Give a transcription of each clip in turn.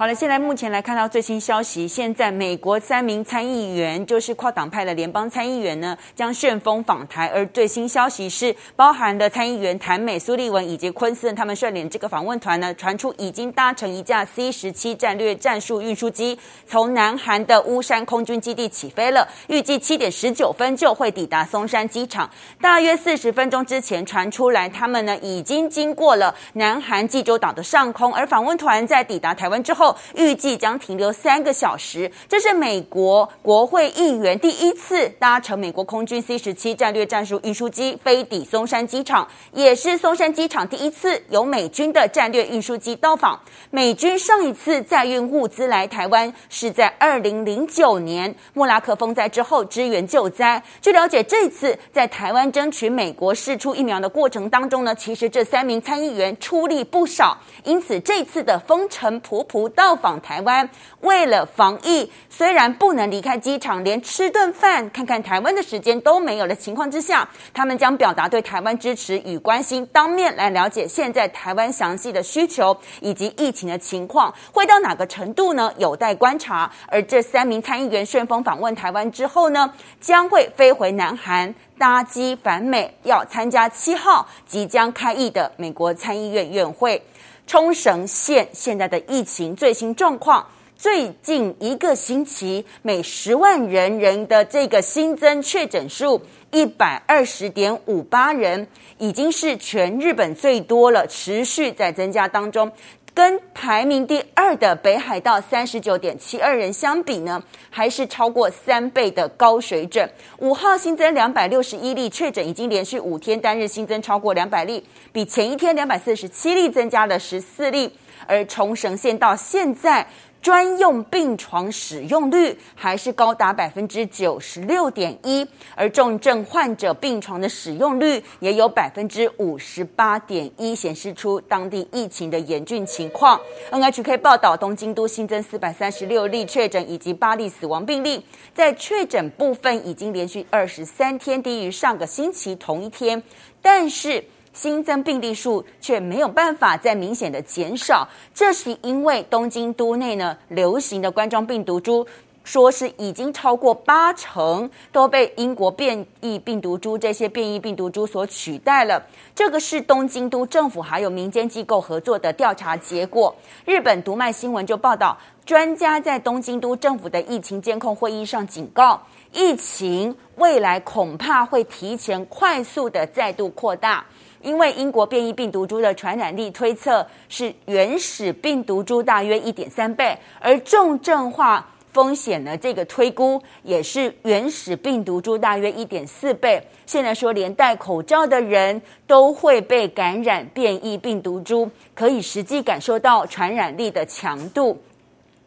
好了，现在目前来看到最新消息，现在美国三名参议员，就是跨党派的联邦参议员呢，将旋风访台。而最新消息是，包含了参议员谭美、苏利文以及昆斯，他们率领这个访问团呢，传出已经搭乘一架 C 十七战略战术运输机，从南韩的乌山空军基地起飞了，预计七点十九分就会抵达松山机场。大约四十分钟之前传出来，他们呢已经经过了南韩济州岛的上空，而访问团在抵达台湾之后。预计将停留三个小时，这是美国国会议员第一次搭乘美国空军 C 十七战略战术运输机飞抵松山机场，也是松山机场第一次有美军的战略运输机到访。美军上一次载运物资来台湾是在二零零九年莫拉克风灾之后支援救灾。据了解，这次在台湾争取美国释出疫苗的过程当中呢，其实这三名参议员出力不少，因此这次的风尘仆仆。到访台湾，为了防疫，虽然不能离开机场，连吃顿饭、看看台湾的时间都没有的情况之下，他们将表达对台湾支持与关心，当面来了解现在台湾详细的需求以及疫情的情况，会到哪个程度呢？有待观察。而这三名参议员顺风访问台湾之后呢，将会飞回南韩搭机返美，要参加七号即将开议的美国参议院院会。冲绳县现在的疫情最新状况，最近一个星期每十万人人的这个新增确诊数一百二十点五八人，已经是全日本最多了，持续在增加当中。跟排名第二的北海道三十九点七二人相比呢，还是超过三倍的高水准。五号新增两百六十一例确诊，已经连续五天单日新增超过两百例，比前一天两百四十七例增加了十四例。而冲绳县到现在。专用病床使用率还是高达百分之九十六点一，而重症患者病床的使用率也有百分之五十八点一，显示出当地疫情的严峻情况。NHK 报道，东京都新增四百三十六例确诊以及八例死亡病例，在确诊部分已经连续二十三天低于上个星期同一天，但是。新增病例数却没有办法再明显的减少，这是因为东京都内呢流行的冠状病毒株，说是已经超过八成都被英国变异病毒株这些变异病毒株所取代了。这个是东京都政府还有民间机构合作的调查结果。日本读卖新闻就报道，专家在东京都政府的疫情监控会议上警告，疫情未来恐怕会提前快速的再度扩大。因为英国变异病毒株的传染力推测是原始病毒株大约一点三倍，而重症化风险的这个推估也是原始病毒株大约一点四倍。现在说连戴口罩的人都会被感染变异病毒株，可以实际感受到传染力的强度。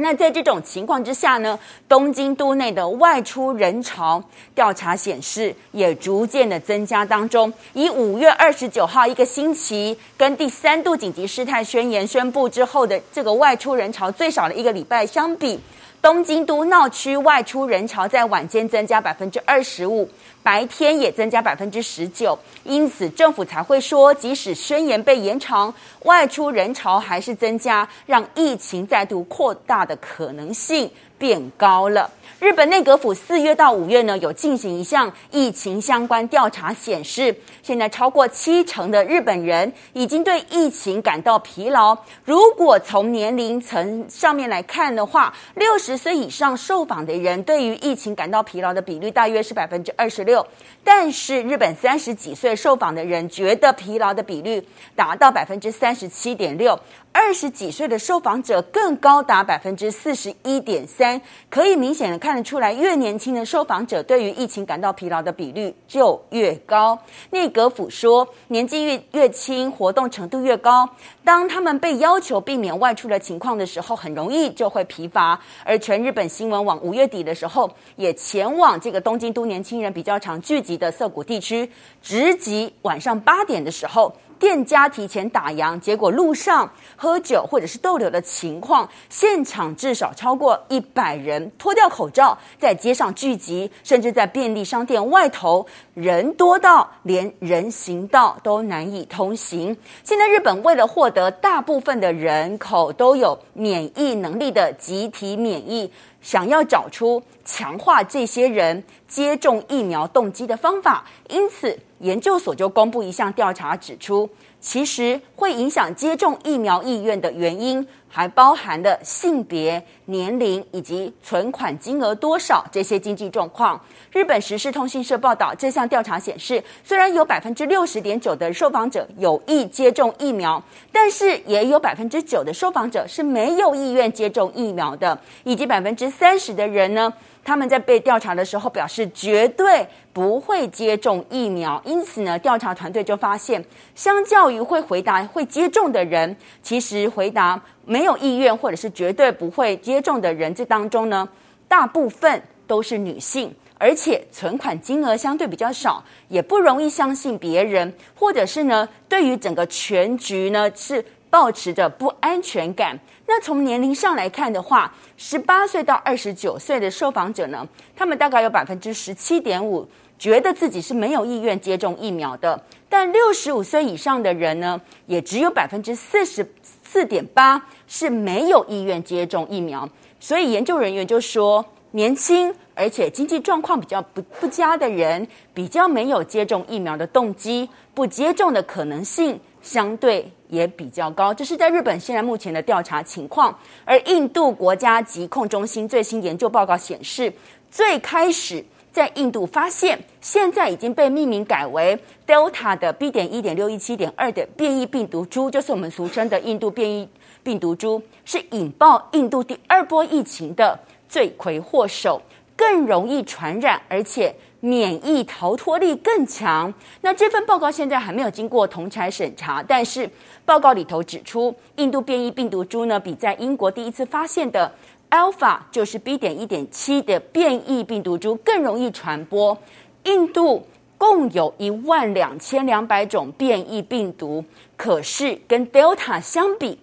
那在这种情况之下呢，东京都内的外出人潮调查显示也逐渐的增加当中。以五月二十九号一个星期跟第三度紧急事态宣言宣布之后的这个外出人潮最少的一个礼拜相比，东京都闹区外出人潮在晚间增加百分之二十五。白天也增加百分之十九，因此政府才会说，即使宣言被延长，外出人潮还是增加，让疫情再度扩大的可能性变高了。日本内阁府四月到五月呢，有进行一项疫情相关调查，显示现在超过七成的日本人已经对疫情感到疲劳。如果从年龄层上面来看的话，六十岁以上受访的人对于疫情感到疲劳的比率大约是百分之二十六，六但是日本三十几岁受访的人觉得疲劳的比率达到百分之三十七点六。二十几岁的受访者更高达百分之四十一点三，可以明显的看得出来，越年轻的受访者对于疫情感到疲劳的比率就越高。内阁府说，年纪越越轻，活动程度越高。当他们被要求避免外出的情况的时候，很容易就会疲乏。而全日本新闻网五月底的时候，也前往这个东京都年轻人比较常聚集的涩谷地区，直及晚上八点的时候。店家提前打烊，结果路上喝酒或者是逗留的情况，现场至少超过一百人脱掉口罩在街上聚集，甚至在便利商店外头人多到连人行道都难以通行。现在日本为了获得大部分的人口都有免疫能力的集体免疫，想要找出强化这些人接种疫苗动机的方法，因此研究所就公布一项调查指出，其实会影响接种疫苗意愿的原因，还包含了性别、年龄以及存款金额多少这些经济状况。日本时事通讯社报道，这项调查显示，虽然有百分之六十点九的受访者有意接种疫苗，但是也有百分之九的受访者是没有意愿接种疫苗的，以及百分之三十的人呢，他们在被调查的时候表示绝对不会接种疫苗，因此呢，调查团队就发现，相较于会回答会接种的人，其实回答没有意愿或者是绝对不会接种的人这当中呢，大部分都是女性，而且存款金额相对比较少，也不容易相信别人，或者是呢，对于整个全局呢是抱持着不安全感。那从年龄上来看的话，十八岁到二十九岁的受访者呢，他们大概有百分之十七点五觉得自己是没有意愿接种疫苗的，但六十五岁以上的人呢，也只有百分之四十四点八是没有意愿接种疫苗。所以研究人员就说，年轻而且经济状况比较不不佳的人，比较没有接种疫苗的动机，不接种的可能性相对也比较高，这是在日本现在目前的调查情况。而印度国家疾控中心最新研究报告显示，最开始在印度发现，现在已经被命名改为 Delta 的 B 点一点六一七点二的变异病毒株，就是我们俗称的印度变异病毒株，是引爆印度第二波疫情的罪魁祸首，更容易传染，而且。免疫逃脱力更强。那这份报告现在还没有经过同侪审查，但是报告里头指出，印度变异病毒株呢，比在英国第一次发现的 Alpha 就是 B 点一点七的变异病毒株更容易传播。印度共有一万两千两百种变异病毒，可是跟 Delta 相比，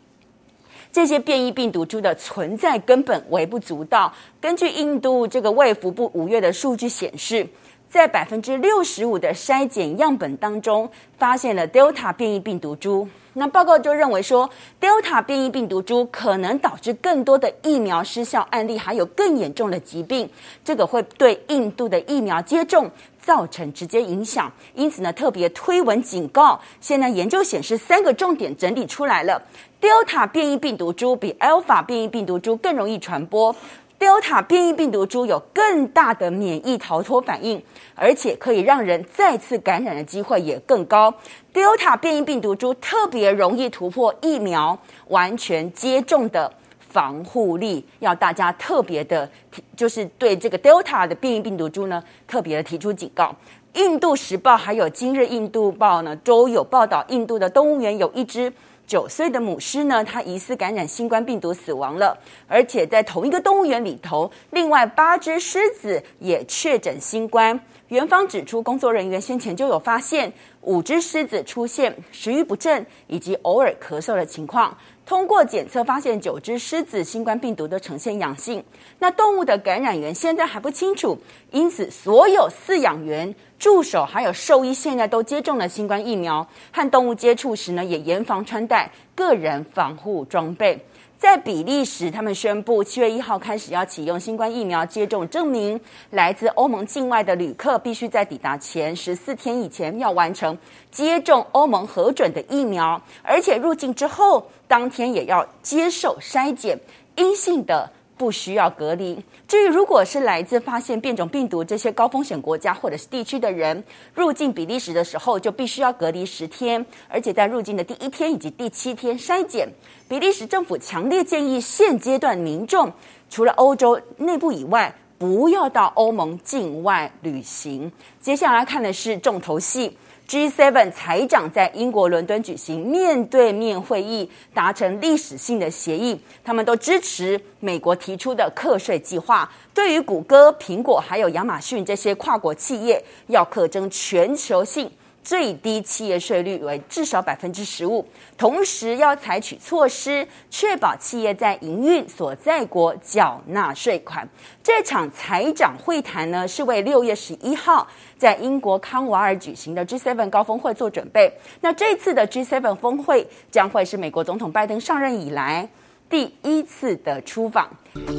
这些变异病毒株的存在根本微不足道。根据印度这个卫福部五月的数据显示。在百分之六十五的筛检样本当中，发现了 Delta 变异病毒株。那报告就认为说，Delta 变异病毒株可能导致更多的疫苗失效案例，还有更严重的疾病。这个会对印度的疫苗接种造成直接影响。因此呢，特别推文警告。现在研究显示，三个重点整理出来了：Delta 变异病毒株比 Alpha 变异病毒株更容易传播。Delta 变异病毒株有更大的免疫逃脱反应，而且可以让人再次感染的机会也更高。Delta 变异病毒株特别容易突破疫苗完全接种的防护力，要大家特别的，就是对这个 Delta 的变异病毒株呢，特别的提出警告。印度时报还有今日印度报呢，都有报道，印度的动物园有一只。九岁的母狮呢，它疑似感染新冠病毒死亡了，而且在同一个动物园里头，另外八只狮子也确诊新冠。园方指出，工作人员先前就有发现五只狮子出现食欲不振以及偶尔咳嗽的情况。通过检测发现九只狮子新冠病毒都呈现阳性，那动物的感染源现在还不清楚，因此所有饲养员、助手还有兽医现在都接种了新冠疫苗，和动物接触时呢也严防穿戴个人防护装备。在比利时，他们宣布七月一号开始要启用新冠疫苗接种证明。来自欧盟境外的旅客必须在抵达前十四天以前要完成接种欧盟核准的疫苗，而且入境之后当天也要接受筛检，阴性的。不需要隔离。至于如果是来自发现变种病毒这些高风险国家或者是地区的人，入境比利时的时候就必须要隔离十天，而且在入境的第一天以及第七天筛检。比利时政府强烈建议现阶段民众除了欧洲内部以外，不要到欧盟境外旅行。接下来看的是重头戏。G7 财长在英国伦敦举行面对面会议，达成历史性的协议。他们都支持美国提出的课税计划。对于谷歌、苹果还有亚马逊这些跨国企业，要课征全球性最低企业税率为至少百分之十五，同时要采取措施，确保企业在营运所在国缴纳税款。这场财长会谈呢，是为六月十一号在英国康瓦尔举行的 G7 高峰会做准备。那这次的 G7 峰会将会是美国总统拜登上任以来第一次的出访。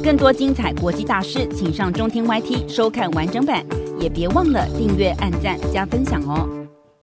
更多精彩国际大事，请上中天 YT 收看完整版，也别忘了订阅、按赞、加分享哦。